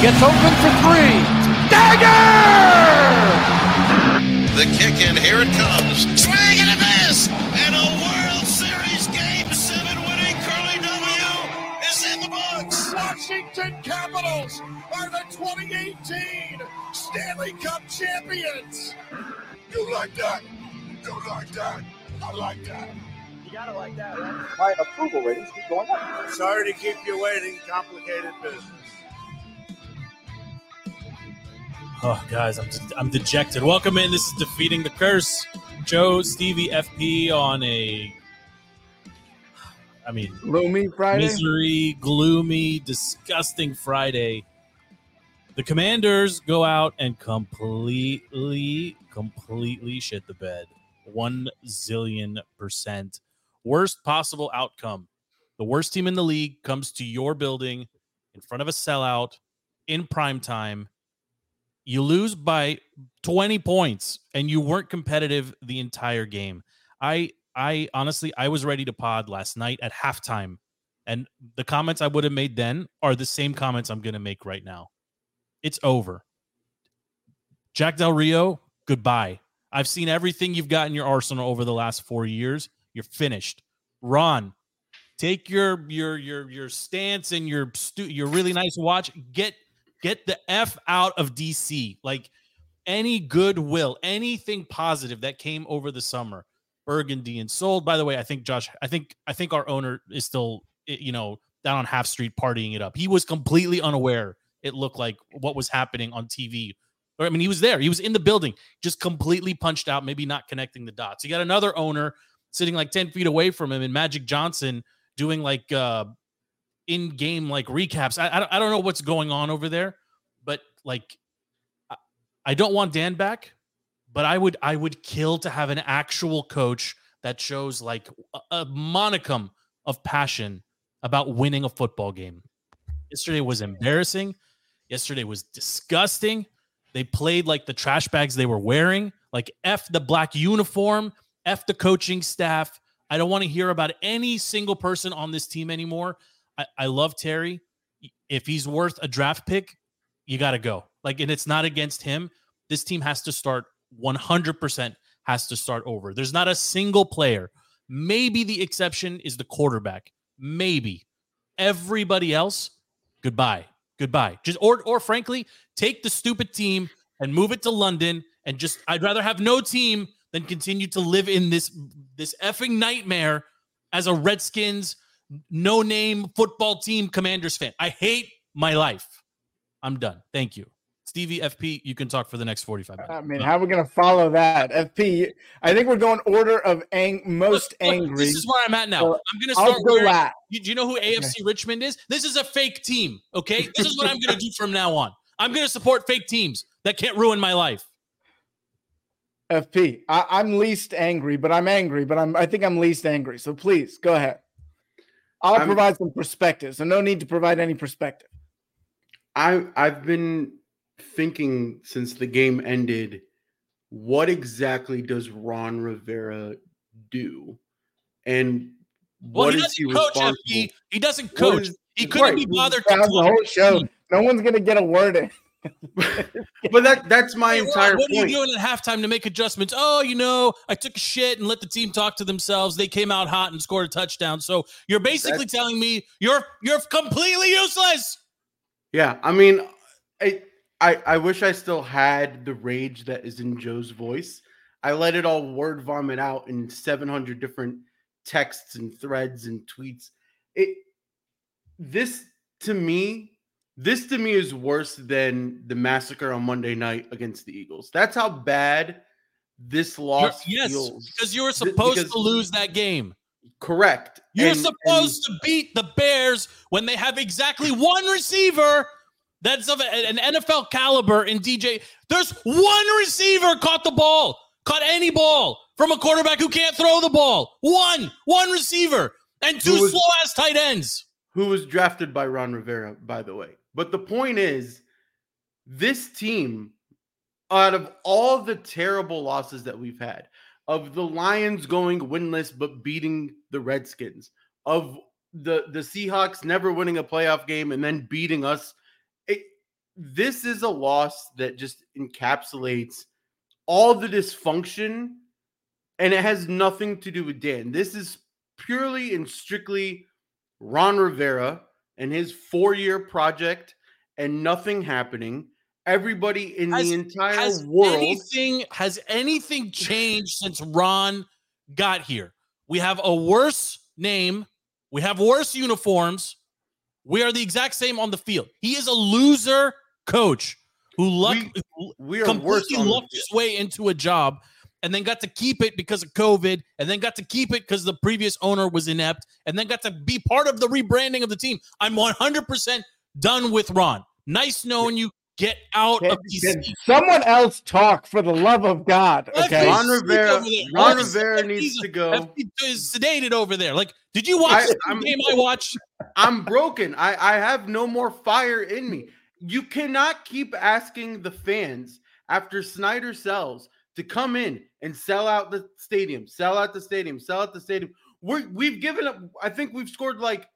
Gets open for three. Dagger! The kick in, here it comes. Swing and a miss! And a World Series Game 7 winning Curly W is in the books. Washington Capitals are the 2018 Stanley Cup champions. You like that? You like that? I like that. You gotta like that, right? My approval ratings keep going up. Sorry to keep you waiting. Complicated business. Oh, guys, I'm I'm dejected. Welcome in. This is defeating the curse. Joe, Stevie, FP on a, I mean, Gloomy Friday. misery, gloomy, disgusting Friday. The Commanders go out and completely, completely shit the bed. One zillion percent. Worst possible outcome. The worst team in the league comes to your building in front of a sellout in prime time. You lose by 20 points and you weren't competitive the entire game. I I honestly I was ready to pod last night at halftime and the comments I would have made then are the same comments I'm going to make right now. It's over. Jack Del Rio, goodbye. I've seen everything you've got in your arsenal over the last 4 years. You're finished. Ron, take your your your your stance and your stu- your really nice watch. Get get the f out of DC. Like any goodwill, anything positive that came over the summer, Burgundy and sold. By the way, I think Josh, I think I think our owner is still eh, you know down on Half Street partying it up. He was completely unaware. It looked like what was happening on TV. Or I mean, he was there. He was in the building, just completely punched out, maybe not connecting the dots. You got another owner sitting like 10 feet away from him and Magic Johnson doing like uh in-game like recaps. I, I don't know what's going on over there, but like I, I don't want Dan back, but I would I would kill to have an actual coach that shows like a, a monicum of passion about winning a football game. Yesterday was embarrassing. Yesterday was disgusting. They played like the trash bags they were wearing, like F the black uniform, F the coaching staff. I don't want to hear about any single person on this team anymore. I, I love Terry. If he's worth a draft pick, you got to go. Like, and it's not against him. This team has to start 100% has to start over. There's not a single player. Maybe the exception is the quarterback. Maybe. Everybody else, goodbye. Goodbye. Just or or frankly, take the stupid team and move it to London and just I'd rather have no team than continue to live in this this effing nightmare as a Redskins no name football team commanders fan. I hate my life. I'm done. Thank you. Stevie FP, you can talk for the next 45 minutes. I mean, how are we going to follow that? FP, I think we're going order of ang- most Look, look, angry. This is where I'm at now. So, I'm going to I'll start. go wearing- do you know who AFC Richmond is? This is a fake team. Okay, this is what I'm going to do from now on. I'm going to support fake teams that can't ruin my life. FP, I, I'm least angry, but I'm angry, but I'm I think I'm least angry. So please go ahead. I'll I'm- provide some perspective. So no need to provide any perspective. I I've been thinking since the game ended, what exactly does Ron Rivera do? And Well, what he is doesn't he coach. responsible? He doesn't coach. is- he couldn't right, be bothered to That the whole show. No one's gonna get a word in. But that that's my Hey, entire what are you doing at halftime to make adjustments? Oh, you know, I took a shit and let the team talk to themselves. They came out hot and scored a touchdown. So you're basically That's- telling me you're you're completely useless. Yeah, I mean, I, I I wish I still had the rage that is in Joe's voice. I let it all word vomit out in 700 different texts and threads and tweets. It this to me, this to me is worse than the massacre on Monday night against the Eagles. That's how bad this You're- loss yes, feels. because you were supposed because- to lose that game. Correct. You're And- supposed to beat the Bears when they have exactly one receiver that's of an NFL caliber in DJ. There's one receiver caught the ball, caught any ball from a quarterback who can't throw the ball. One, one receiver, and two was- slow ass tight ends. who was drafted by Ron Rivera, by the way. But the point is, this team, out of all the terrible losses that we've had, of the Lions going winless but beating the Redskins, of the the Seahawks never winning a playoff game and then beating us, it, this is a loss that just encapsulates all the dysfunction and it has nothing to do with Dan. This is purely and strictly Ron Rivera and his four year project and nothing happening. Everybody in Has- the entire Has world. anything has anything changed since Ron got here? We have a worse name. We have worse uniforms. We are the exact same on the field. He is a loser coach who luck who we are completely lucked his way into a job and then got to keep it because of COVID and then got to keep it because the previous owner was inept and then got to be part of the rebranding of the team. I'm 100% done with Ron. Nice knowing you. Get out Can, of these can someone else talk for the love of God? Okay. Ron Rivera. Ron Let me sleep Rivera needs to go. FP is sedated over there. Like, did you watch I- the I'm- game I watched? I'm broken. I, I have no more fire in me. You cannot keep asking the fans after Snyder sells to come in and sell out the stadium, sell out the stadium, sell out the stadium. We're, we've given up, I think we've scored like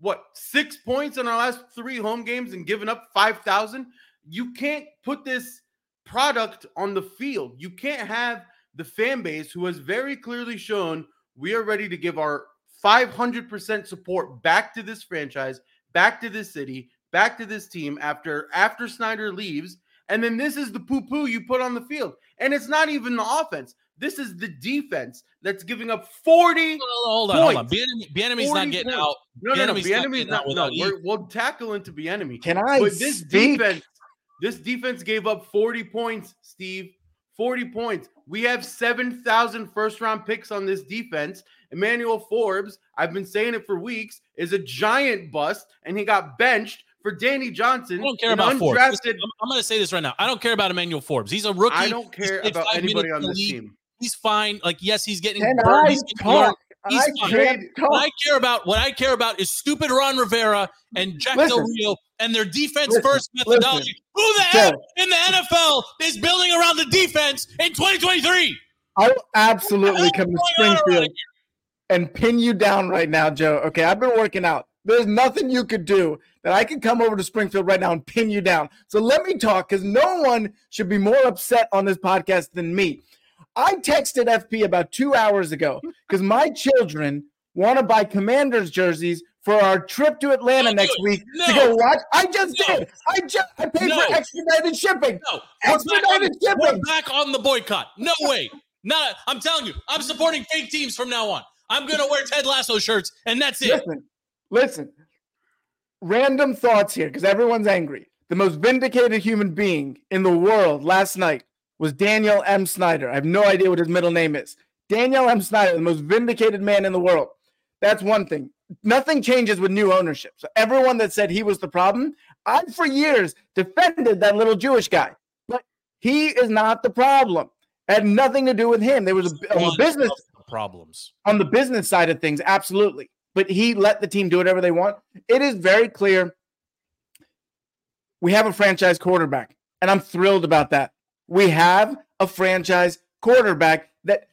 what six points in our last three home games and given up 5,000. You can't put this product on the field. You can't have the fan base who has very clearly shown we are ready to give our 500% support back to this franchise, back to this city, back to this team after after Snyder leaves. And then this is the poo-poo you put on the field. And it's not even the offense. This is the defense that's giving up 40 Well, hold on, hold on. Points. Bieniemy- Bieniemy's 40 not getting points. out. No, no, no. Bieniemy's The not getting not. out No, without we're, we'll tackle into the enemy. Can I But this speak? defense, this defense gave up 40 points, Steve. 40 points. We have 7,000 first round picks on this defense. Emmanuel Forbes, I've been saying it for weeks, is a giant bust, and he got benched for Danny Johnson. I don't care about Forbes. undrafted- Listen, I'm, I'm going to say this right now. I don't care about Emmanuel Forbes. He's a rookie. I don't care about anybody on the this league. team. He's fine. Like, yes, he's getting Can burned. I He's getting talk? He's I fine. can't What I care about, what I care about, is stupid Ron Rivera and Jack Del Rio and their defense Listen. first methodology. Who the hell in the NFL is building around the defense in 2023? I will absolutely come to hell's going Springfield and pin you down right now, Joe. Okay, I've been working out. There's nothing you could do that I can come over to Springfield right now and pin you down. So let me talk because no one should be more upset on this podcast than me. I texted FP about two hours ago because my children want to buy Commanders jerseys for our trip to Atlanta next week No. to go watch. I just No. did. I just I paid for expedited shipping. No, we're back, Expedited we're shipping. back on the boycott. No way. Not. I'm telling you, I'm supporting fake teams from now on. I'm gonna wear Ted Lasso shirts, and that's it. Listen, listen. Random thoughts here because everyone's angry. The most vindicated human being in the world last night was Daniel M. Snyder. I have no idea what his middle name is. Daniel M. Snyder, the most vindicated man in the world. That's one thing. Nothing changes with new ownership. So everyone that said he was the problem, I for years defended that little Jewish guy, but he is not the problem. It had nothing to do with him. There was a, One business problems. on the business side of things, absolutely. But he let the team do whatever they want. It is very clear we have a franchise quarterback, and I'm thrilled about that. We have a franchise quarterback that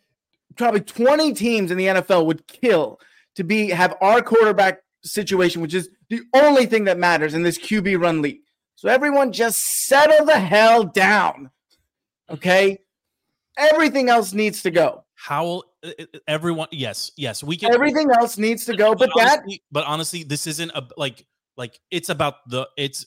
probably 20 teams in the NFL would kill to be have our quarterback situation, which is the only thing that matters in this QB run league. So everyone just settle the hell down. Okay? Everything else needs to go. How uh, everyone? Yes, yes, we can. Everything else needs to go, but that honestly, but honestly, this isn't a like like it's about the it's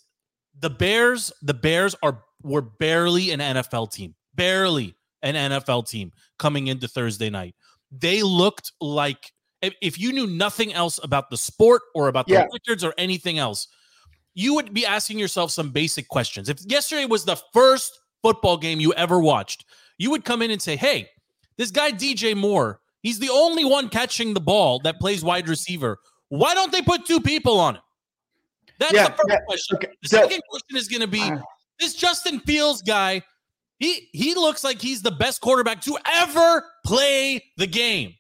the Bears. The Bears are were barely an NFL team, barely an NFL team coming into Thursday night. They looked like if, if you knew nothing else about the sport or about the Yeah. records or anything else, you would be asking yourself some basic questions. If yesterday was the first football game you ever watched, you would come in and say, "Hey, this guy DJ Moore, he's the only one catching the ball that plays wide receiver. Why don't they put two people on him?" That's Yeah, the first yeah, question. okay, The so- second question is going to be Uh, this Justin Fields guy. He he looks like he's the best quarterback to ever play the game.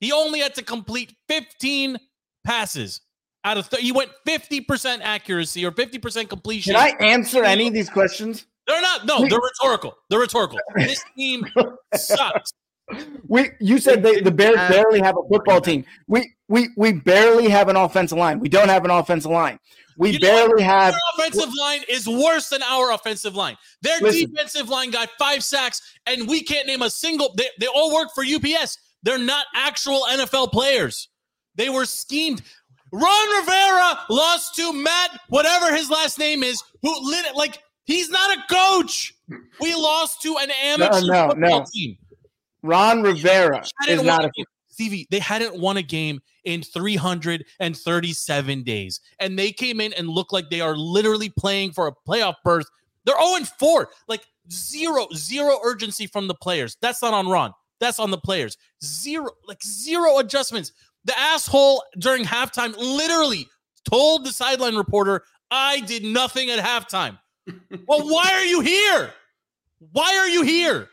He only had to complete 15 passes out of th- he went 50% accuracy or 50% completion. Can I answer any of these questions? They're not. No, they're rhetorical. They're rhetorical. This team sucks. We you said they, the Bears uh, barely have a football team. We we we barely have an offensive line. We don't have an offensive line. We You know barely have. Their offensive line is worse than our offensive line. Their Listen. defensive line got five sacks, and we can't name a single. They, they all work for UPS. They're not actual NFL players. They were schemed. Ron Rivera lost to Matt, whatever his last name is, who lit it like he's not a coach. We lost to an amateur no, football no. team. Ron Rivera is not a. a game. Stevie, they hadn't won a game in 337 days. And they came in and looked like they are literally playing for a playoff berth. They're 0 4. Like zero, zero urgency from the players. That's not on Ron. That's on the players. Zero, like zero adjustments. The asshole during halftime literally told the sideline reporter, I did nothing at halftime. well, why are you here? Why are you here?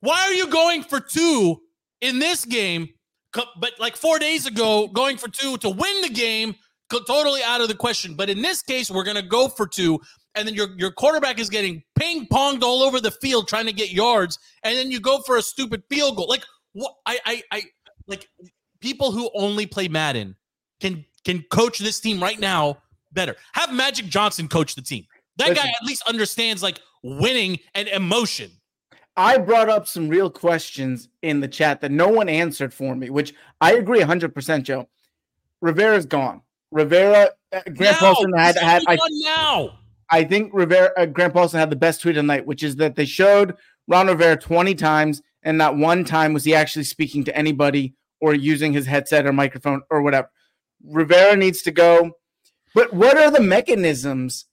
Why are you going for two in this game? But like four days ago, going for two to win the game, totally out of the question. But in this case, we're gonna go for two, and then your your quarterback is getting ping ponged all over the field trying to get yards, and then you go for a stupid field goal. Like what? I I I like people who only play Madden can can coach this team right now better. Have Magic Johnson coach the team. That guy at least understands like winning and emotion. I brought up some real questions in the chat that no one answered for me, which I agree 100%, Joe. Rivera's gone. Rivera, uh, Grant Now! Paulson had, had I, now. I think Rivera, uh, Grant Paulson had the best tweet of the night, which is that they showed Ron Rivera 20 times, and not one time was he actually speaking to anybody or using his headset or microphone or whatever. Rivera needs to go. But what are the mechanisms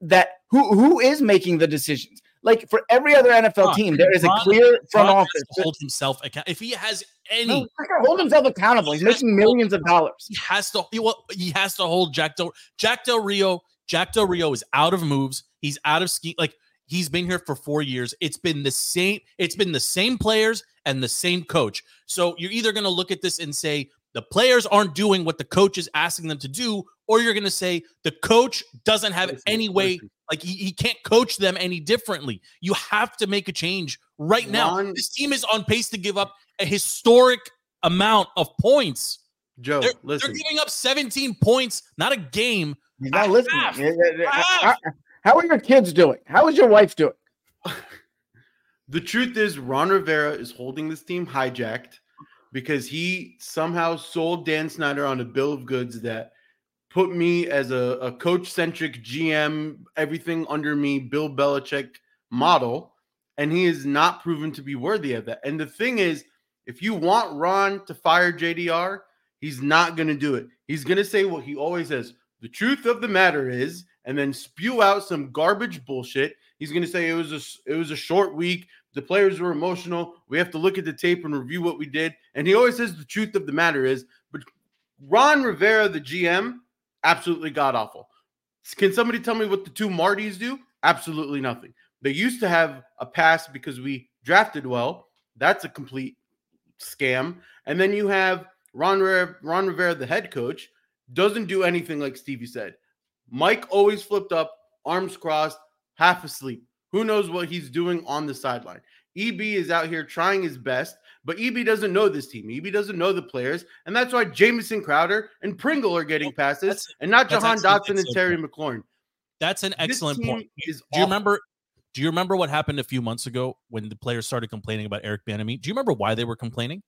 that who who is making the decisions? Like for every other NFL Ron, team, there is a clear front Ron office. to hold himself account. If he has any, hold himself accountable. He's making millions of dollars. he has to. He, well, he has to hold Jack Del Jack Del Rio. Jack Del Rio is out of moves. He's out of ski. Like he's been here for four years. It's been the same. It's been the same players and the same coach. So you're either going to look at this and say the players aren't doing what the coach is asking them to do, or you're going to say the coach doesn't have Listen, any way. listen. Like he, he can't coach them any differently. You have to make a change right now. Ron- This team is on pace to give up a historic amount of points. Joe, They're, listen. they're giving up 17 points, not a game. He's not I listening. how are your kids doing? How is your wife doing? The truth is, Ron Rivera is holding this team hijacked because he somehow sold Dan Snyder on a bill of goods that put me as a, a coach centric GM, everything under me, Bill Belichick model. And he is not proven to be worthy of that. And the thing is, if you want Ron to fire JDR, he's not going to do it. He's going to say what he always says the truth of the matter is, and then spew out some garbage bullshit. He's going to say it was a it was a short week. The players were emotional. We have to look at the tape and review what we did. And he always says the truth of the matter is, but Ron Rivera, the GM, absolutely god awful. Can somebody tell me what the two Martys do? Absolutely nothing. They used to have a pass because we drafted well. That's a complete scam. And then you have Ron Rivera, Ron Rivera, the head coach, doesn't do anything like Stevie said. Mike always flipped up, arms crossed, half asleep. Who knows what he's doing on the sideline? EB is out here trying his best, but EB doesn't know this team. EB doesn't know the players, and that's why Jamison Crowder and Pringle are getting passes, and not Jahan Dotson and Terry point. McLaurin. That's an excellent point. Do you awful. remember? Do you remember what happened a few months ago when the players started complaining about Eric Bieniemy? Do you remember why they were complaining?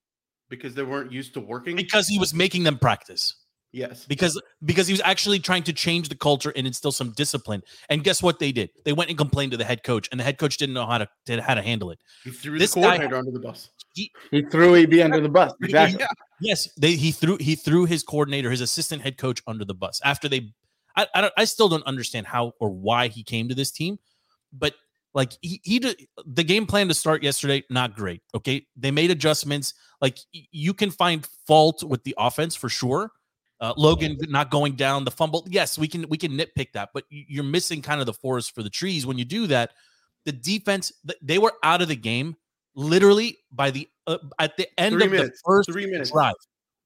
because they weren't used to working? Because he was making them practice. Yes. Because because he was actually trying to change the culture and instill some discipline. And guess what they did? They went and complained to the head coach, and the head coach didn't know how to did- how to handle it. He threw This the guy- coordinator under the bus. He threw EB under the bus. Exactly. Yes, they he threw he threw his coordinator, his assistant head coach under the bus after they. I I, don't, I still don't understand how or why he came to this team, but like he he did, the game plan to start yesterday not great. Okay, they made adjustments. Like you can find fault with the offense for sure. Uh, Logan not going down the fumble. Yes, we can we can nitpick that, but you're missing kind of the forest for the trees when you do that. The defense they were out of the game literally by the uh, at the end Three of minutes. the first Three minutes. drive.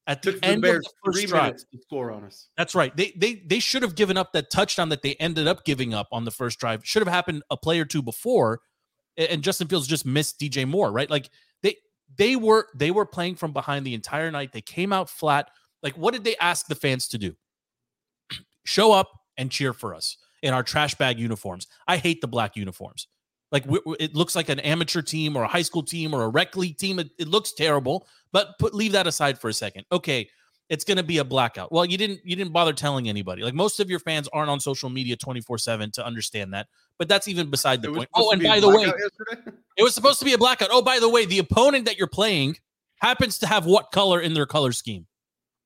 At the Took the end of the first three drive. minutes to score on us. That's right. They they they should have given up that touchdown that they ended up giving up on the first drive. Should have happened a play or two before, and Justin Fields just missed DJ Moore. Right? Like they they were they were playing from behind the entire night. They came out flat. Like, what did they ask the fans to do? Show up and cheer for us in our trash bag uniforms. I hate the black uniforms. Like we, it looks like an amateur team or a high school team or a rec league team. It, it looks terrible. But put leave that aside for a second. Okay, it's going to be a blackout. Well, you didn't you didn't bother telling anybody. Like most of your fans aren't on social media twenty four seven to understand that. But that's even beside the point. Oh, and by the way, yesterday? it was supposed to be a blackout. Oh, by the way, the opponent that you're playing happens to have what color in their color scheme?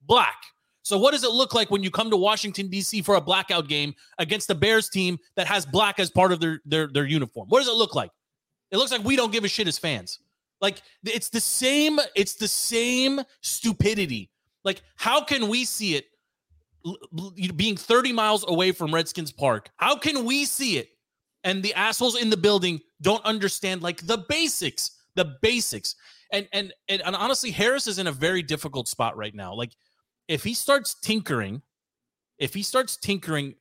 Black. So what does it look like when you come to Washington D.C. for a blackout game against the Bears team that has black as part of their their their uniform? What does it look like? It looks like we don't give a shit as fans. Like it's the same it's the same stupidity. Like how can we see it being 30 miles away from Redskins Park? How can we see it and the assholes in the building don't understand like the basics, the basics. And and and, and honestly, Harris is in a very difficult spot right now. Like if he starts tinkering, if he starts tinkering,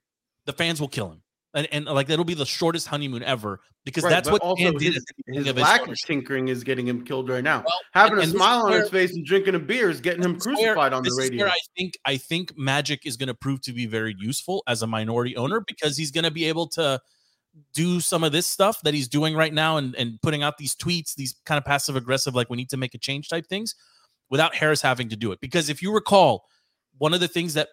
the fans will kill him. And, and like that'll be the shortest honeymoon ever because Right, that's what also his, his his lack of tinkering is getting him killed right now. Well, Having and- a and smile on where- his face and drinking a beer is getting him is where- crucified on the radio. I think I think Magic is going to prove to be very useful as a minority owner because he's going to be able to do some of this stuff that he's doing right now and, and putting out these tweets, these kind of passive aggressive, like we need to make a change type things, without Harris having to do it. Because if you recall, one of the things that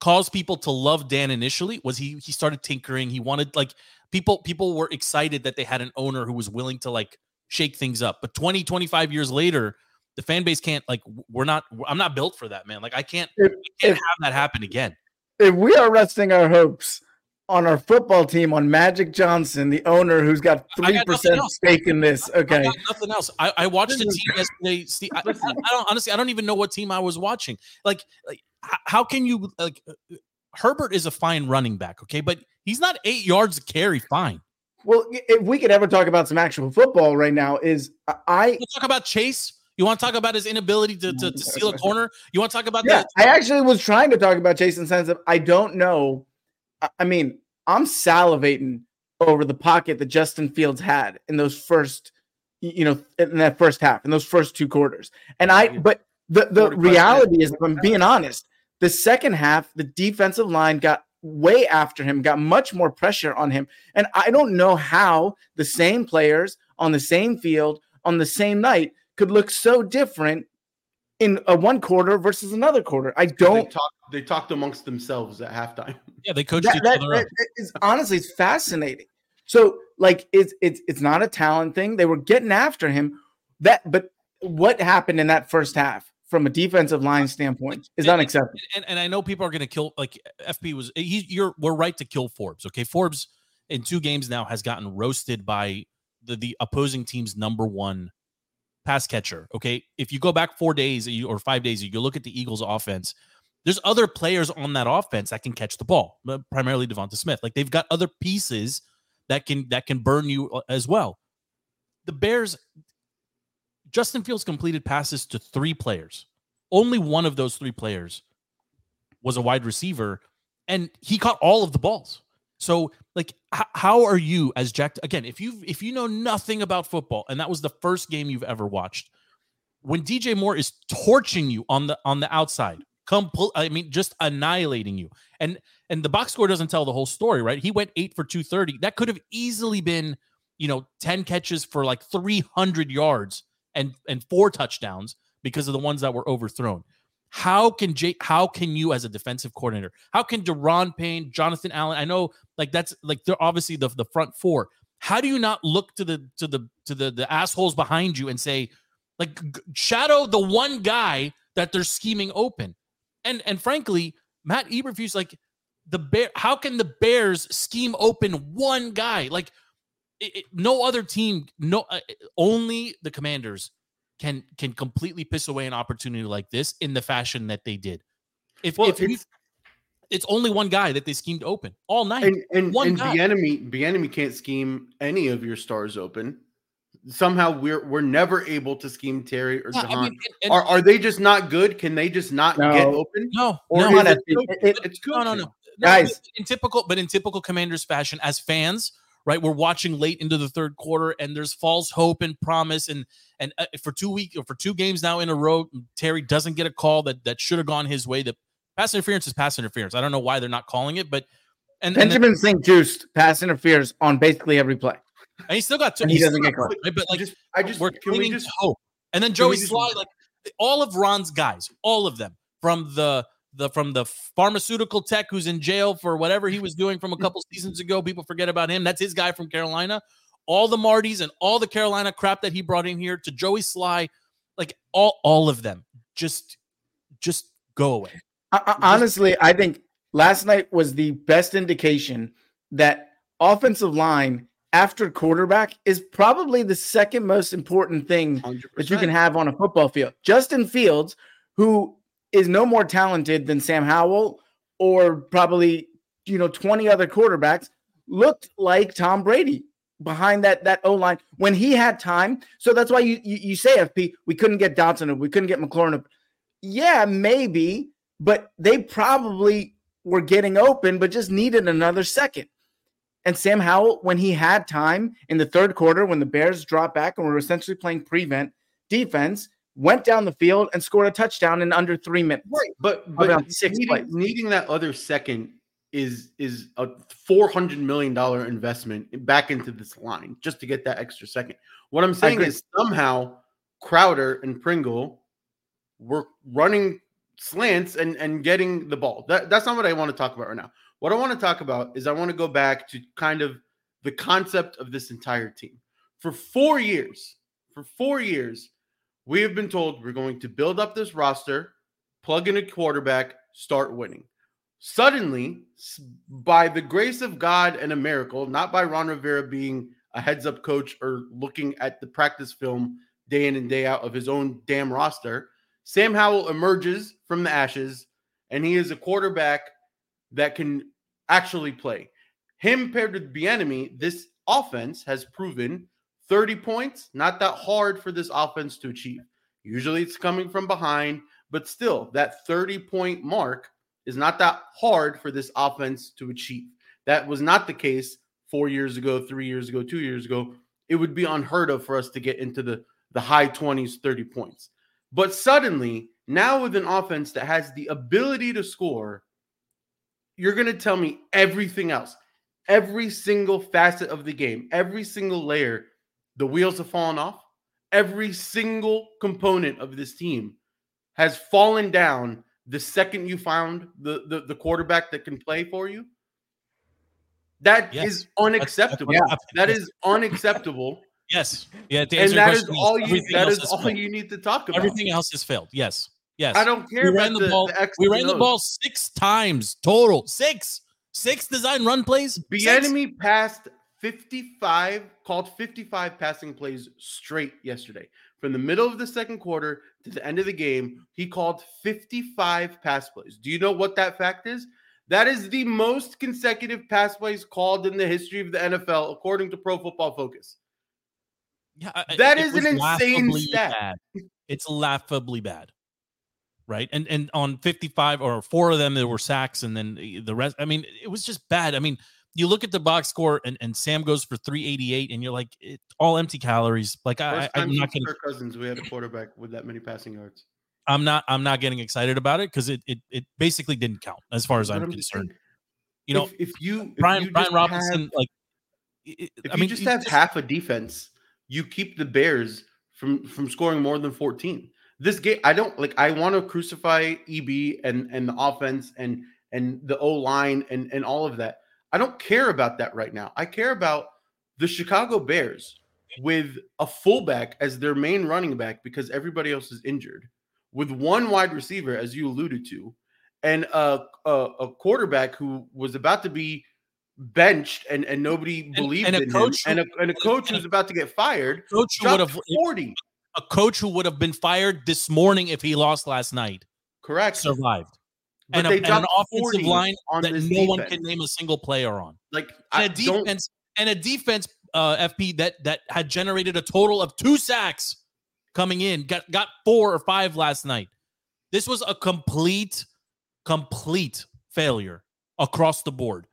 caused people to love Dan initially was he he started tinkering. He wanted like people people were excited that they had an owner who was willing to like shake things up. But 20, 25 years later, the fan base can't like we're not I'm not built for that, man. Like I can't If- I can't if- have that happen again. if we are resting our hopes on our football team on Magic Johnson, the owner who's got three percent stake in this, okay. nothing else. I, I watched a team yesterday. Steve, I, I, don't honestly. I don't even know what team I was watching. Like, like how can you like? uh, Herbert is a fine running back, okay, but he's not eight yards carry. Fine. Well, if we could ever talk about some actual football right now, is I talk about Chase. You want to talk about his inability to, to, to seal a corner? You want to talk about yeah, the I actually was trying to talk about Jason sense of I don't know. I- mean, I'm salivating over the pocket that Justin Fields had in those first, you know, in that first half, in those first two quarters. And I, but the the reality is, if I'm being honest, the second half, the defensive line got way after him, got much more pressure on him, and I don't know how the same players on the same field on the same night could look so different in a one quarter versus another quarter. I don't. talked, they talked amongst themselves at halftime. yeah? They coached That, each that, other up. that is honestly it's fascinating. So like it's it's it's not a talent thing. They were getting after him. That but what happened in that first half from a defensive line standpoint is And- unacceptable. and, and I know people are going to kill like FP was he, you're we're right to kill Forbes. Okay, Forbes in two games now has gotten roasted by the the opposing team's number one pass catcher. Okay, if you go back four days or five days, you look at the Eagles' offense. There's other players on that offense that can catch the ball, primarily DeVonta Smith. Like they've got other pieces that can that can burn you uh, as well. The Bears, Justin Fields completed passes to three players. Only one of those three players was a wide receiver, and he caught all of the balls. So, like, h- how are you as Jack? Again, if you if you know nothing about football, and that was the first game you've ever watched, when DJ Moore is torching you on the on the outside, complete, I mean, just annihilating you, and and the box score doesn't tell the whole story, right? He went eight for two thirty. That could have easily been, you know, ten catches for like three hundred yards and and four touchdowns because of the ones that were overthrown. How can Jake? How can you, as a defensive coordinator, how can Daron Payne, Jonathan Allen? I know, like that's like they're obviously the the front four. How do you not look to the to the to the the assholes behind you and say, like, shadow the one guy that they're scheming open? And and frankly, Matt Eberflus like the bear. How can the Bears scheme open one guy? Like, it, it- no other team, no, uh, only the Commanders can can completely piss away an opportunity like this in the fashion that they did. If, Well, if it's- it's only one guy that they schemed open all night. And and, One and the enemy the enemy can't scheme any of your stars open. Somehow we're we're never able to scheme Terry or Yeah, Jahan. I mean, and- and- are are they just not good? Can they just not get open? no, Or no, is it It- it's no, no, no, No, Guys. but in typical, but in typical Commanders fashion, as fans, right? We're watching late into the third quarter, and there's false hope and promise, and and uh, for two week or for two games now in a row, Terry doesn't get a call that that should have gone his way. The pass interference is pass interference. I don't know why they're not calling it, but and and, then- Benjamin St-Juste pass interferes on basically every play. and he still got two. And he doesn't get got caught. right? But like just, I just we're can we clinging just to hope. And then can Joey we Sly, like all of Ron's guys, all of them, from the the from the pharmaceutical tech who's in jail for whatever he was doing from a couple seasons ago. People forget about him. That's his guy from Carolina. All the Martys and all the Carolina crap that he brought in here to Joey Slye, like all all of them, just just go away. I- I- honestly, I think last night was the best indication that offensive line after quarterback is probably the second most important thing 100%. that you can have on a football field. Justin Fields, who is no more talented than Sam Howell or probably you know 20 other quarterbacks, looked like Tom Brady behind that that O line when he had time. So that's why you, you you say FP we couldn't get Dotson, we couldn't get McLaurin. Up yeah, maybe, but they probably were getting open, but just needed another second. And Sam Howell, when he had time in the third quarter, when the Bears dropped back and were essentially playing prevent defense, went down the field and scored a touchdown in under three minutes. Right, but but six needing, needing that other second is is a four hundred million dollar investment back into this line just to get that extra second. What I'm saying is somehow Crowder and Pringle were running slants and and getting the ball. That that's not what I want to talk about right now. What I want to talk about is I want to go back to kind of the concept of this entire team. For four years, for four years, we have been told we're going to build up this roster, plug in a quarterback, start winning. Suddenly, by the grace of God and a miracle, not by Ron Rivera being a heads up coach or looking at the practice film day in and day out of his own damn roster, Sam Howell emerges from the ashes and he is a quarterback that can actually play. Him paired with Bieniemy, this offense has proven 30 points, not that hard for this offense to achieve. Usually it's coming from behind, but still, that 30 point mark is not that hard for this offense to achieve. That was not the case four years ago, three years ago, two years ago. It would be unheard of for us to get into the, the high 20s, 30 points. But suddenly, now with an offense that has the ability to score, you're going to tell me everything else, every single facet of the game, every single layer, the wheels have fallen off. Every single component of this team has fallen down the second you found the, the, the quarterback that can play for you. That is Yes. That's- that's unacceptable. what happened. That Yes. unacceptable. Yes. Yeah. And that is all you that is all failed. you need to talk about. Everything else has failed. Yes. Yes. I don't care we about ran the, the, ball. the we ran the ball six times total. Six. Six design run plays. The enemy passed 55, called 55 passing plays straight yesterday. From the middle of the second quarter to the end of the game, he called 55 pass plays. Do you know what that fact is? That is the most consecutive pass plays called in the history of the NFL, according to Pro Football Focus. Yeah, I- That is an insane stat. Bad. It's laughably bad, right? And and on fifty five or four of them there were sacks, and then the rest. I mean, it was just bad. I mean, you look at the box score, and, and Sam goes for three eighty eight, and you're like, it, all empty calories. Like I, First I, time I'm not Kirk Cousins we had a quarterback with that many passing yards. I'm not, I'm not getting excited about it because it, it, it basically didn't count as far as I'm just concerned. saying, You know, if, if you if Brian you Brian Robinson, have- like, it- if I you just you have half a defense, you keep the Bears from from scoring more than 14. This game, I don't like. I want to crucify EB and and the offense and and the O line and and all of that. I don't care about that right now. I care about the Chicago Bears with a fullback as their main running back because everybody else is injured, with one wide receiver as you alluded to, and a a, a quarterback who was about to be benched and, and nobody believed and in coach him, who- and a, and a coach who's about to get fired. coach would have 40. a coach who would have been fired this morning if he lost last night Correct. survived. But and, a, and an offensive line on that this no one can name a single player on. Like I And a don't defense and a defense uh, FP that that had generated a total of two sacks coming in, got got four or five last night. This was a complete, complete failure across the board.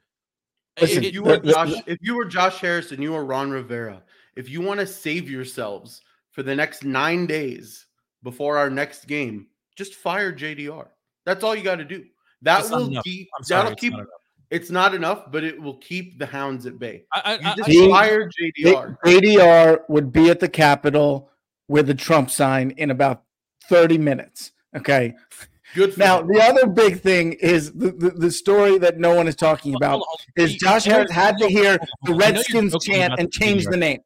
Listen, if It- you were the- the- Josh, if you were Josh Harris and you were Ron Rivera, if you want to save yourselves for the next nine days before our next game, just fire JDR. That's all you got to do. That That's will keep. Sorry, That'll it's keep. not enough. It's not enough, but it will keep the hounds at bay. I, I, You just He- fire JDR. ADR would be at the Capitol with the Trump sign in about 30 minutes. Okay. Good for Now, him. the other big thing is the, the, the story that no one is talking about Hold on, hold on. is You- Josh Harris had to hear the hold on. I know you're Redskins chant and change JDR. the name.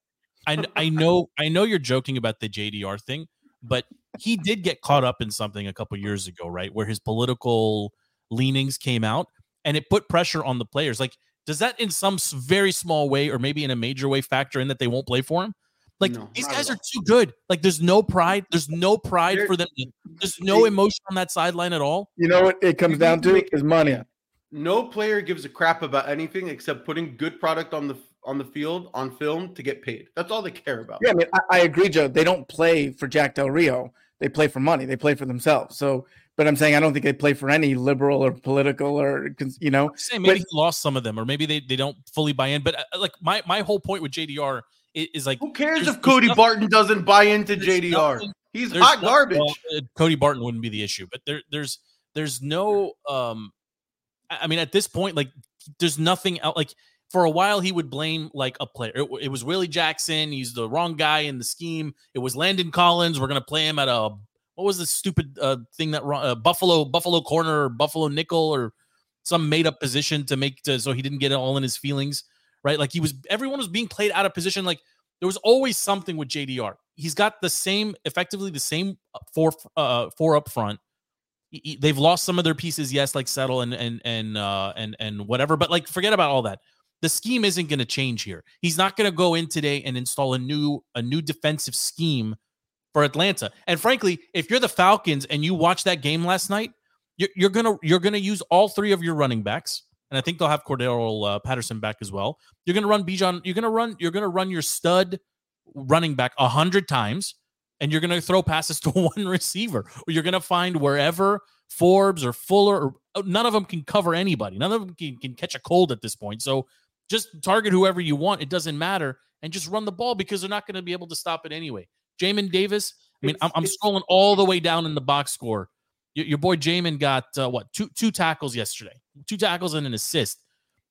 I, I know I know you're joking about the JDR thing, but he did get caught up in something a couple years ago, right? Where his political leanings came out and it put pressure on the players. Like, does that in some very small way or maybe in a major way factor in that they won't play for him? Like No, these guys are too good. Like there's no pride. There's no pride They're- for them. There's no they- emotion on that sideline at all. You know what it comes down to to is money. no player gives a crap about anything except putting good product on the on the field on film to get paid. That's all they care about. Yeah, I mean, I, I agree, Joe. They don't play for Jack Del Rio. They play for money. They play for themselves. So, but I'm saying I don't think they play for any liberal or political or you know. I'm maybe But- he lost some of them, or maybe they, they don't fully buy in. But uh, like my my whole point with JDR is, is like Who cares if Cody there's Barton doesn't buy into JDR? nothing- He's there's hot no- garbage. well, uh, Cody Barton wouldn't be the issue, but there there's there's no um I I mean at this point like there's nothing out like for a while he would blame like a player. It, it was Willie Jackson, he's the wrong guy in the scheme. It was Landon Collins, we're to play him at a what was the stupid uh, thing that uh, Buffalo Buffalo corner or Buffalo nickel or some made up position to make to, so he didn't get it all in his feelings, right? Like he was everyone was being played out of position like there was always something with JDR. He's got the same, effectively the same four, uh, four up front. He- he- They've lost some of their pieces, yes, like Settle and and and uh, and and whatever. But like, forget about all that. The scheme isn't going to change here. He's not going to go in today and install a new a new defensive scheme for Atlanta. And frankly, if you're the Falcons and you watch that game last night, you're, you're gonna you're gonna use all three of your running backs, and I think they'll have Cordarrelle uh, Patterson back as well. You're gonna run Bijan. You're gonna run. You're gonna run your stud running back a hundred times, and you're gonna throw passes to one receiver. Or you're gonna find wherever Forbes or Fuller or oh, none of them can cover anybody. None of them can, can catch a cold at this point. So just target whoever you want. It doesn't matter, and just run the ball because they're not gonna be able to stop it anyway. Jamin Davis. I mean, I'm, I'm it's- scrolling all the way down in the box score. Your, your boy Jamin got uh, what two two tackles yesterday, two tackles and an assist.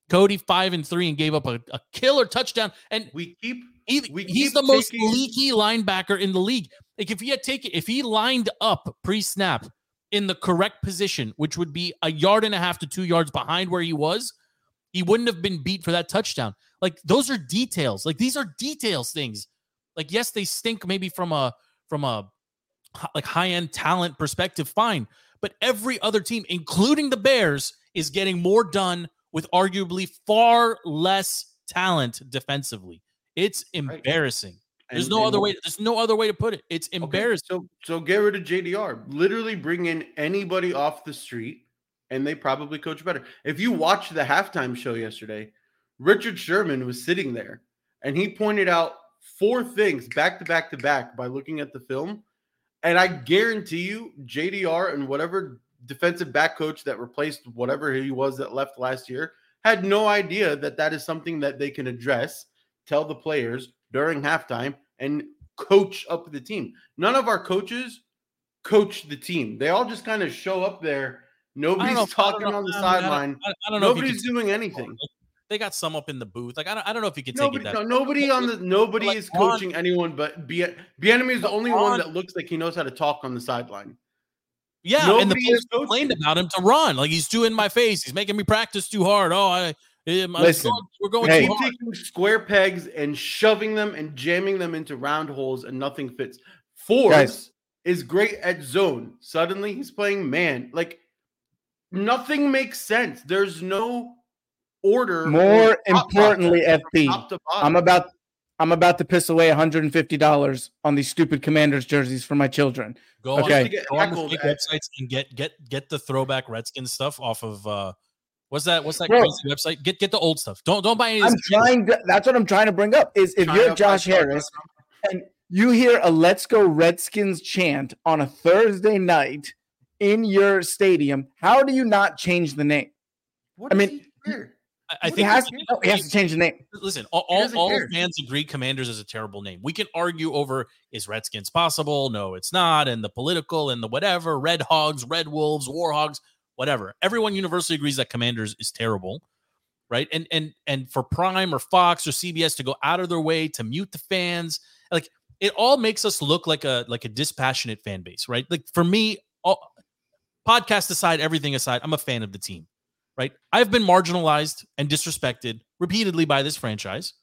Cody five and three and gave up a, a killer touchdown. And we keep he, we he's keep the most taking- leaky linebacker in the league. Like if he had taken, if he lined up pre-snap in the correct position, which would be a yard and a half to two yards behind where he was, he wouldn't have been beat for that touchdown. Like those are details. Like these are details things. Like yes, they stink maybe from a from a like high end talent perspective, fine. But every other team, including the Bears, is getting more done with arguably far less talent defensively. It's embarrassing. There's and- no and- other way. There's no other way to put it. It's Okay, embarrassing. So so get rid of JDR. Literally bring in anybody off the street, and they probably coach better. If you mm-hmm. watched the halftime show yesterday, Richard Sherman was sitting there, and he pointed out four things back to back to back by looking at the film. And I guarantee you, JDR and whatever defensive back coach that replaced whatever he was that left last year had no idea that that is something that they can address, tell the players during halftime, and coach up the team. None of our coaches coach the team. They all just kind of show up there. I know Nobody's if- talking on the I mean, I don't- sideline. I, I don't know. Nobody's doing anything. They got some up in the booth. Like I don't, I don't know if you can take Nobody, it that. no, nobody on the nobody Like, is on- coaching anyone but Bien- Bieniemy is the only one that looks like he knows how to talk on the sideline. Yeah, and the Nobody players is coaching. complained about him to run. Like he's too in my face. He's making me practice too hard. Oh, I, I'm- I'm Listen, going- we're going hey. too hard. taking square pegs and shoving them and jamming them into round holes and nothing fits. Forbes Guys. is great at zone. Suddenly he's playing man. Like nothing makes sense. There's no order. More importantly, process from FP, top to bottom. I'm about I'm about to piss away $150 on these stupid Commanders jerseys for my children. Go Okay. on, To get go on the fake at- websites and get get get the throwback Redskin stuff off of uh what's that what's that Bro. crazy website? Get get the old stuff. Don't don't buy any I'm trying to, that's what I'm trying to bring up is if China you're Josh Harris and you hear a let's go Redskins chant on a Thursday night in your stadium, how do you not change the name? What I mean, he care? I, I he think has, listen, no, oh, he has to change the name. listen, all, all, all fans agree Commanders is a terrible name. We can argue over is Redskins possible? No, it's not. And the political and the whatever, Red Hogs, Red Wolves, War Hogs, whatever. Everyone universally agrees that Commanders is terrible. Right. And and and for Prime or Fox or CBS to go out of their way to mute the fans, like it all makes us look like a like a dispassionate fan base, right? Like for me, all, podcast aside, everything aside, I'm a fan of the team, right? I've been marginalized and disrespected repeatedly by this franchise,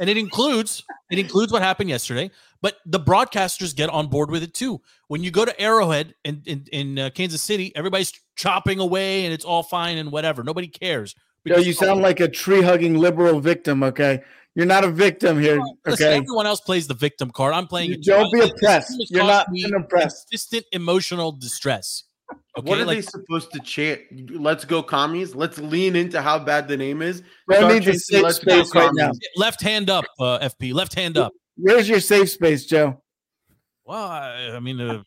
and it includes it includes what happened yesterday. But the broadcasters get on board with it too. When you go to Arrowhead in in, in uh, Kansas City, everybody's chopping away and it's all fine and whatever. Nobody cares. Yo, you sound like a tree hugging liberal victim. Okay, you're not a victim here. Listen, Okay, everyone else plays the victim card. I'm playing. You don't be oppressed. You're not oppressed. Consistent emotional distress. Okay, what are like they supposed to chant? Let's go commies. Let's lean into how bad the name is. Bro Start needs a chanting, safe "Let's go space right now. left hand up, uh, FP. Left hand up. Where's your safe space, Joe? Well, I, I mean, uh,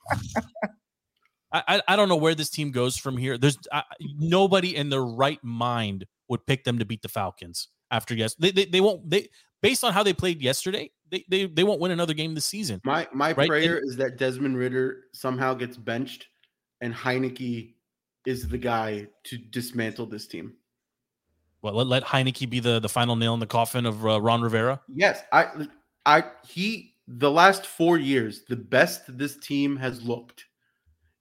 I, I I don't know where this team goes from here. There's I, nobody in their right mind would pick them to beat the Falcons after yes. They, they they won't they based on how they played yesterday. They they, they won't win another game this season. My my Right, prayer is that Desmond Ridder somehow gets benched, and Heinicke is the guy to dismantle this team. Well, let, let Heinicke be the the final nail in the coffin of uh, Ron Rivera. Yes, I I he the last 4 years the best this team has looked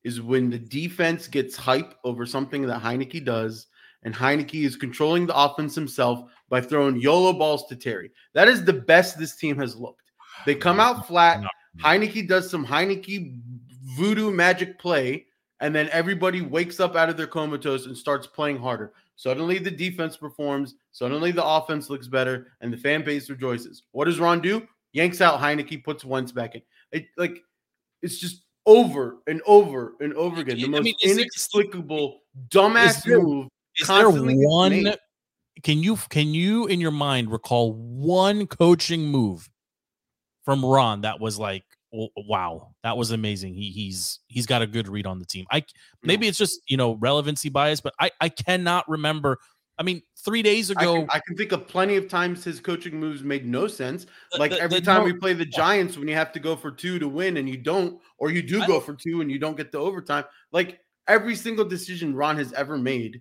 is when the defense gets hype over something that Heinicke does and Heinicke is controlling the offense himself by throwing YOLO balls to Terry. That is the best this team has looked. They come out flat. Heinicke does some Heinicke voodoo magic play, and then everybody wakes up out of their comatose and starts playing harder. Suddenly the defense performs, suddenly the offense looks better, and the fan base rejoices. What does Ron do? Yanks out Heinicke, puts Wentz back in. It like it's just over and over and over again. The I most mean, is there- inexplicable, dumbass Is there- move. Is there one? made. Can you can you in your mind recall one coaching move from Ron that was like, wow, that was amazing. He he's he's got a good read on the team. I maybe it's just you know relevancy bias, but I I cannot remember. I mean, three days I ago, can, I can think of plenty of times his coaching moves made no sense. the- Like the- every the time no- we play the Giants, when you have to go for two to win and you don't, or you do I- go for two and you don't get the overtime. Like every single decision Ron has ever made.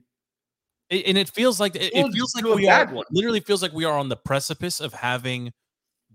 And it feels like it, feels like we are one. literally feels like we are on the precipice of having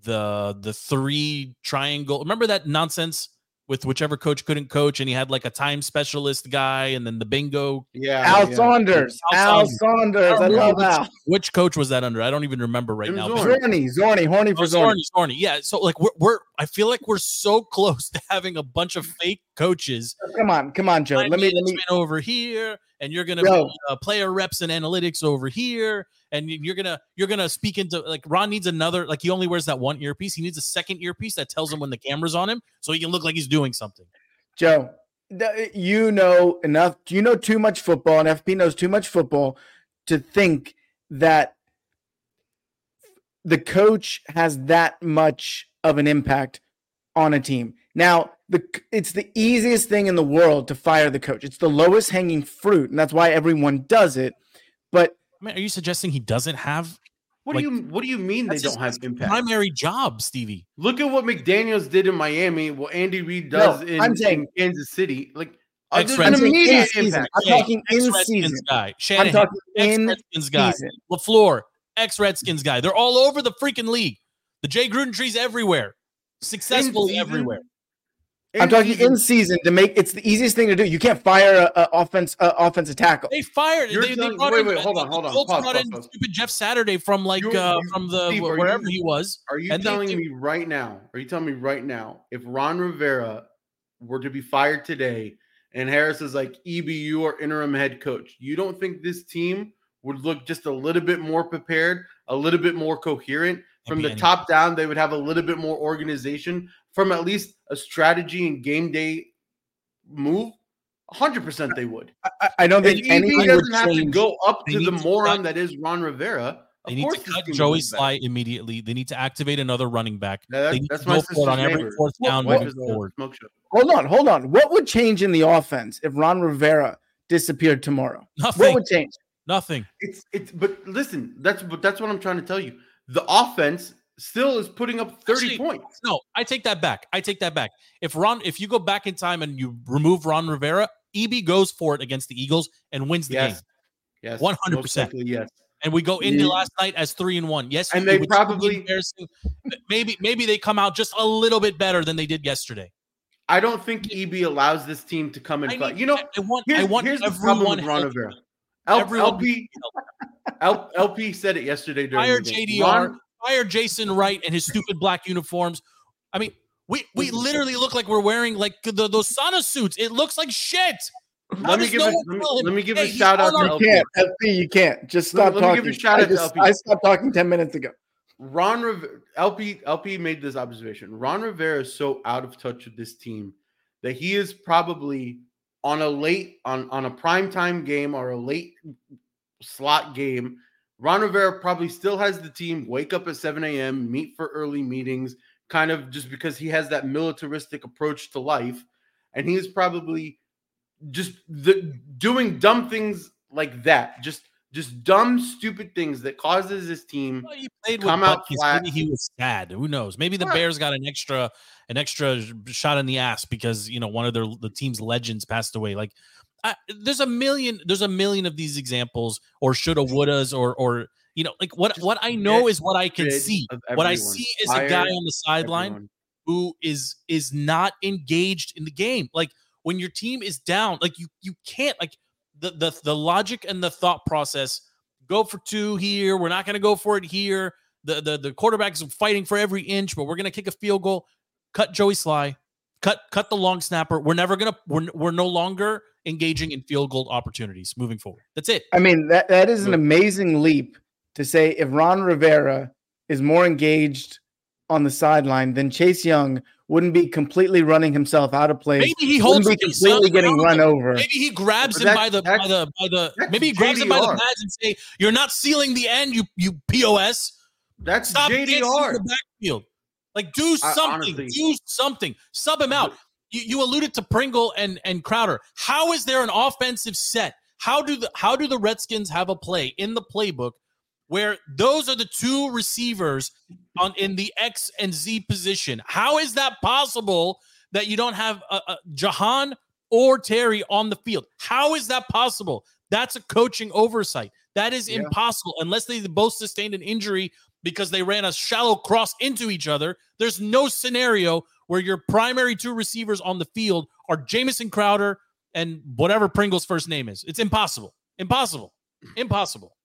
the the three triangle. Remember that nonsense with whichever coach couldn't coach, and he had like a time specialist guy, and then the bingo. Yeah. Al yeah. Saunders. Al Al Saunders. Saunders. I remember love which, Al. which coach was that under? I don't even remember right now. Zorn. but- Zorny. Zorny. Horny oh, for Oh, Zorny. Zorny, Zorny. Yeah. So like we're, we're I feel like we're so close to having a bunch of fake coaches. Come on. Come on, Joe. Let me let me over here, and you're gonna be uh, player reps and analytics over here, and you- you're gonna you're gonna speak into like Ron needs another like he only wears that one earpiece. He needs a second earpiece that tells him when the camera's on him, so he can look like he's doing something. Joe, you know enough. You know too much football, and FP knows too much football to think that the coach has that much of an impact on a team. Now, the it's the easiest thing in the world to fire the coach. It's the lowest hanging fruit, and that's why everyone does it. But I mean, are you suggesting he doesn't have What Like, do you What do you mean they don't have impact? primary job, Stevie? Look at what McDaniel's did in Miami. What Andy Reid does in, I'm saying- in Kansas City. Like an I'm in immediate impact. I'm Yeah, talking in Ex-Redskins season. guy, I'm talking in ex-Redskins guy, season. LaFleur, ex-Redskins guy. They're all over the freaking league. The Jay Gruden trees everywhere, successfully season, everywhere. I'm talking season, in season to make it's the easiest thing to do. You can't fire a, a offense a offensive tackle. They fired. You're They, they brought wait, in, wait, hold on, hold on. Colts Pause, brought pause, in pause. stupid Jeff Saturday from like You- uh, you- from the Steve, wh- wherever you- he was. Are you telling they- me right now? Are you telling me right now if Ron Rivera were to be fired today and Harris is like EBU or interim head coach, you don't think this team would look just a little bit more prepared, a little bit more coherent from the top down? They would have a little bit more organization from at least a strategy and game day move. 100% they would. I, I don't And think EB anything would doesn't have to go up They to the need to moron cut- that is Ron Rivera. They Of need to this cut team Joey look better. Slye immediately. They need to activate another running back. Yeah, that- they need that's to my go for it on every fourth down Wife moving forward. Hold on, hold on. What would change in the offense if Ron Rivera disappeared tomorrow? Nothing. What Nothing. would change? Nothing. It's it's but listen, that's but that's what I'm trying to tell you. The offense still is putting up 30 Actually, points. No, I take that back. I take that back. If Ron, if you go back in time and you remove Ron Rivera, EB goes for it against the Eagles and wins the game. Yes. Yes. 100%. Yes. And we go into Yeah. last night as three and one. Yes, And they would still be probably- maybe maybe they come out just a little bit better than they did yesterday. I don't think EB allows this team to come and I fight. need- You know, I- want here's, I want here's the problem with Ron. Rivera. L- Everyone LP, L- LP said it yesterday during Fire the game. Fire JDR, Ron- fire Jason Wright and his stupid black uniforms. I mean, we we literally look like we're wearing like the, those sauna suits. It looks like shit. How let me give no a, let me, let me give "Hey, a he's shout out to our You LP. can't. LP, you can't. Just Let- stop let me give a shout I, out to LP. I stopped talking 10 minutes ago. Ron Riv- LP LP made this observation. Ron Rivera is so out of touch with this team that he is probably on a late on on a prime time game or a late slot game. Ron Rivera probably still has the team wake up at 7 a.m., meet for early meetings, kind of just because he has that militaristic approach to life. And he is probably just the, doing dumb things like that. Just just dumb, stupid things that causes his team Well, he played with Come out Butkus. flat. Maybe he was sad. Who knows? Maybe the Right. Bears got an extra an extra shot in the ass because you know one of their the team's legends passed away. Like I, there's a million there's a million of these examples or shoulda wouldas or or you know like what Just what I know is what I can see. What I see is a guy on the sideline who is is not engaged in the game. Like when your team is down, like you you can't like the the the logic and the thought process go for two here. We're not going to go for it here. The the the quarterback's fighting for every inch, but we're going to kick a field goal. Cut Joey Slye. Cut cut the long snapper. We're never gonna we're we're no longer engaging in field goal opportunities moving forward. That's it. I mean, that, that is an amazing leap to say if Ron Rivera is more engaged on the sideline than Chase Young wouldn't be completely running himself out of place. Maybe he Wouldn't holds be completely getting run accountable. over. Maybe he grabs But him by the by the by the maybe he grabs him by the pads and say, "You're not sealing the end, you you pos." That's Stop dancing in JDR. the backfield. Like do I- something. honestly- do something. Sub him out. You, you alluded to Pringle and and Crowder. How is there an offensive set? How do the how do the Redskins have a play in the playbook where those are the two receivers on in the X and Z position? How is that possible that you don't have uh, uh, Jahan or Terry on the field? How is that possible? That's a coaching oversight. That is Yeah. impossible unless they both sustained an injury because they ran a shallow cross into each other. There's no scenario where your primary two receivers on the field are Jamison Crowder and whatever Pringle's first name is. It's impossible. Impossible. Impossible.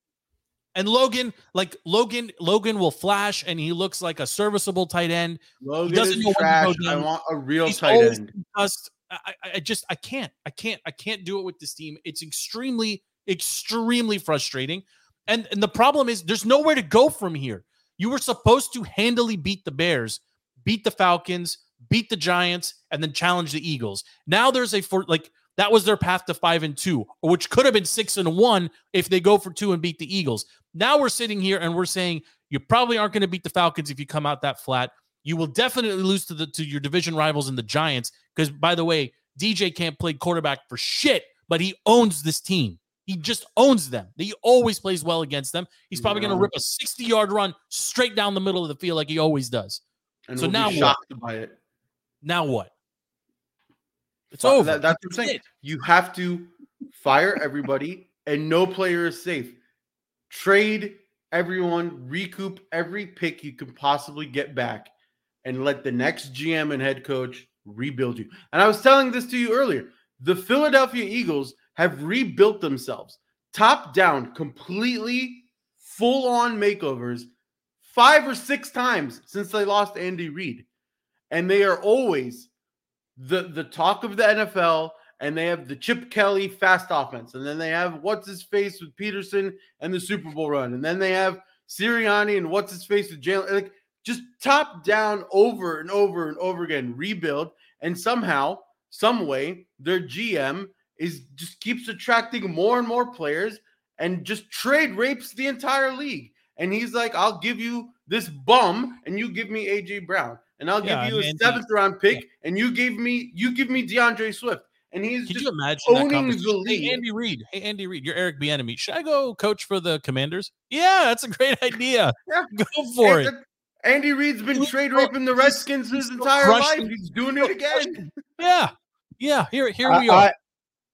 And Logan, like Logan, Logan will flash and he looks like a serviceable tight end. Logan doesn't is know trash. I want a real He's tight end. I, I- I just I can't I can't I can't do it with this team. It's extremely extremely frustrating. And and the problem is there's nowhere to go from here. You were supposed to handily beat the Bears, beat the Falcons, beat the Giants, and then challenge the Eagles. Now there's a for like that was their path to five and two, which could have been six and one if they go for two and beat the Eagles. Now we're sitting here and we're saying you probably aren't going to beat the Falcons if you come out that flat. You will definitely lose to the to your division rivals in the Giants because by the way, DJ can't play quarterback for shit, but he owns this team. He just owns them. He always plays well against them. He's probably going to rip a 60 yard run straight down the middle of the field like he always does. And So we'll now be what? shocked by it. Now what? It's Fi- over. that- that's what I'm saying. You have to fire everybody, and no player is safe. Trade everyone, recoup every pick you can possibly get back, and let the next GM and head coach rebuild you. And I was telling this to you earlier. The Philadelphia Eagles have rebuilt themselves, top down, completely full on makeovers, five or six times since they lost Andy Reid. And they are always the the talk of the NFL, and they have the Chip Kelly fast offense, and then they have what's his face with Pederson and the Super Bowl run, and then they have Sirianni and what's his face with Jalen. Like just top down over and over and over again, rebuild, and somehow, some way, their GM is just keeps attracting more and more players and just trade rapes the entire league. And he's like, I'll give you this bum, and you give me AJ Brown, and I'll Yeah, give you a seventh round pick, and you gave me you give me D'Andre Swift. And he's Could just you imagine that owning the league. Hey, Andy Reid. Hey, Andy Reid. You're Eric Bieniemy. Should I go coach for the Commanders? Yeah, that's a great idea. Yeah. Go for Hey, it. that- uh, Andy Reid's been He's trade still- raping the Redskins his entire life. crushing- He's doing it again. Yeah, yeah. Here, here I, we are.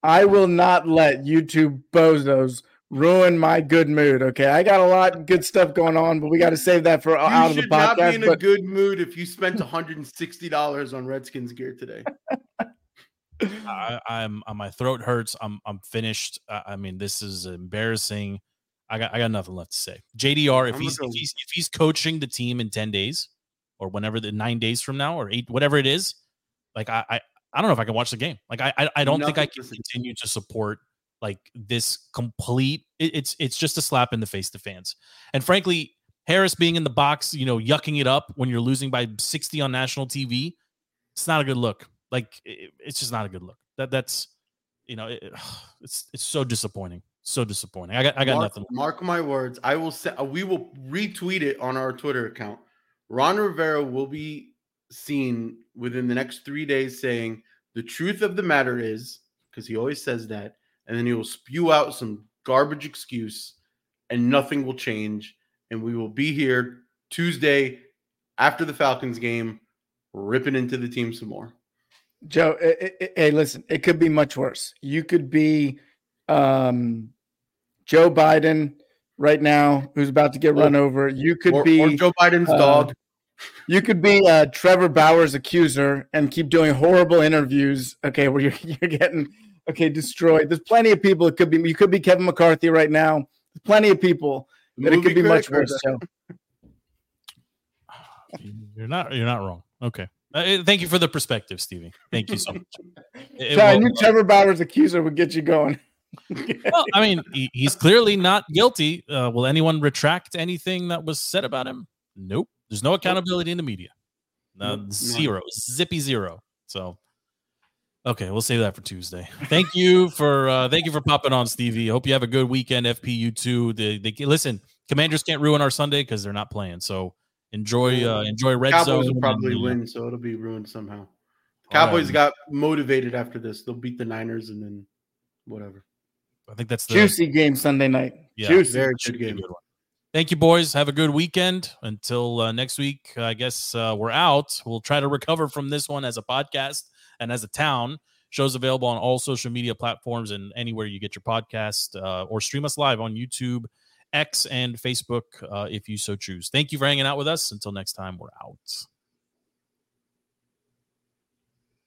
I, I will not let YouTube bozos ruin my good mood. Okay, I got a lot of good stuff going on, but we got to save that for You out of the box. You should not be podcast. in a good mood if you spent $160 on Redskins gear today. I, I'm, uh, my throat hurts. I'm, I'm finished. I, I mean, this is embarrassing. I got, I got nothing left to say. JDR, if he's, if he's, if he's coaching the team in ten days, or whenever the nine days from now, or eight, whatever it is, like I, I, I don't know if I can watch the game. Like I, I, I don't think I can continue to support like this complete. It, it's, it's just a slap in the face to fans. And frankly, Harris being in the box, you know, yucking it up when you're losing by 60 on national TV, it's not a good look. Like it, it's just not a good look. That that's you know, it, it's it's so disappointing. So disappointing. I got I got mark, nothing. Mark my words. I will say uh, we will retweet it on our Twitter account. Ron Rivera will be seen within the next three days saying the truth of the matter is because he always says that, and then he will spew out some garbage excuse, and nothing will change, and we will be here Tuesday after the Falcons game, ripping into the team some more. Joe, i- i- hey, listen, it could be much worse. You could be um, Joe Biden right now, who's about to get run over. You could or, be or Joe Biden's uh, dog. You could be uh, Trevor Bauer's accuser and keep doing horrible interviews. Okay, where you're you're getting okay destroyed. There's plenty of people. It could be you could be Kevin McCarthy right now. There's plenty of people that it could be much worse. Joe. You're not you're not wrong. Okay. Uh, thank you for the perspective, Stevie. Thank you so much. It So I knew Trevor Bauer's accuser would get you going. well, I mean, he, he's clearly not guilty. Uh, will anyone retract anything that was said about him? Nope. There's no accountability in the media. Uh, none. zero, zippy zero. So, okay, we'll save that for Tuesday. Thank you for uh, thank you for popping on, Stevie. Hope you have a good weekend. FPU. They, they listen. Commanders can't ruin our Sunday because they're not playing. So enjoy uh, enjoy red Cowboys zone. will probably uh, win, so it'll be ruined somehow. All Cowboys right. got motivated after this. They'll beat the Niners and then whatever. I think that's the Juicy game Sunday night. Yeah, Juicy. Very good game. good. Thank you, boys. Have a good weekend. Until uh, next week, I guess uh, we're out. We'll try to recover from this one as a podcast and as a town. Shows available on all social media platforms and anywhere you get your podcast, uh, or stream us live on YouTube, X, and Facebook uh, if you so choose. Thank you for hanging out with us. Until next time, we're out.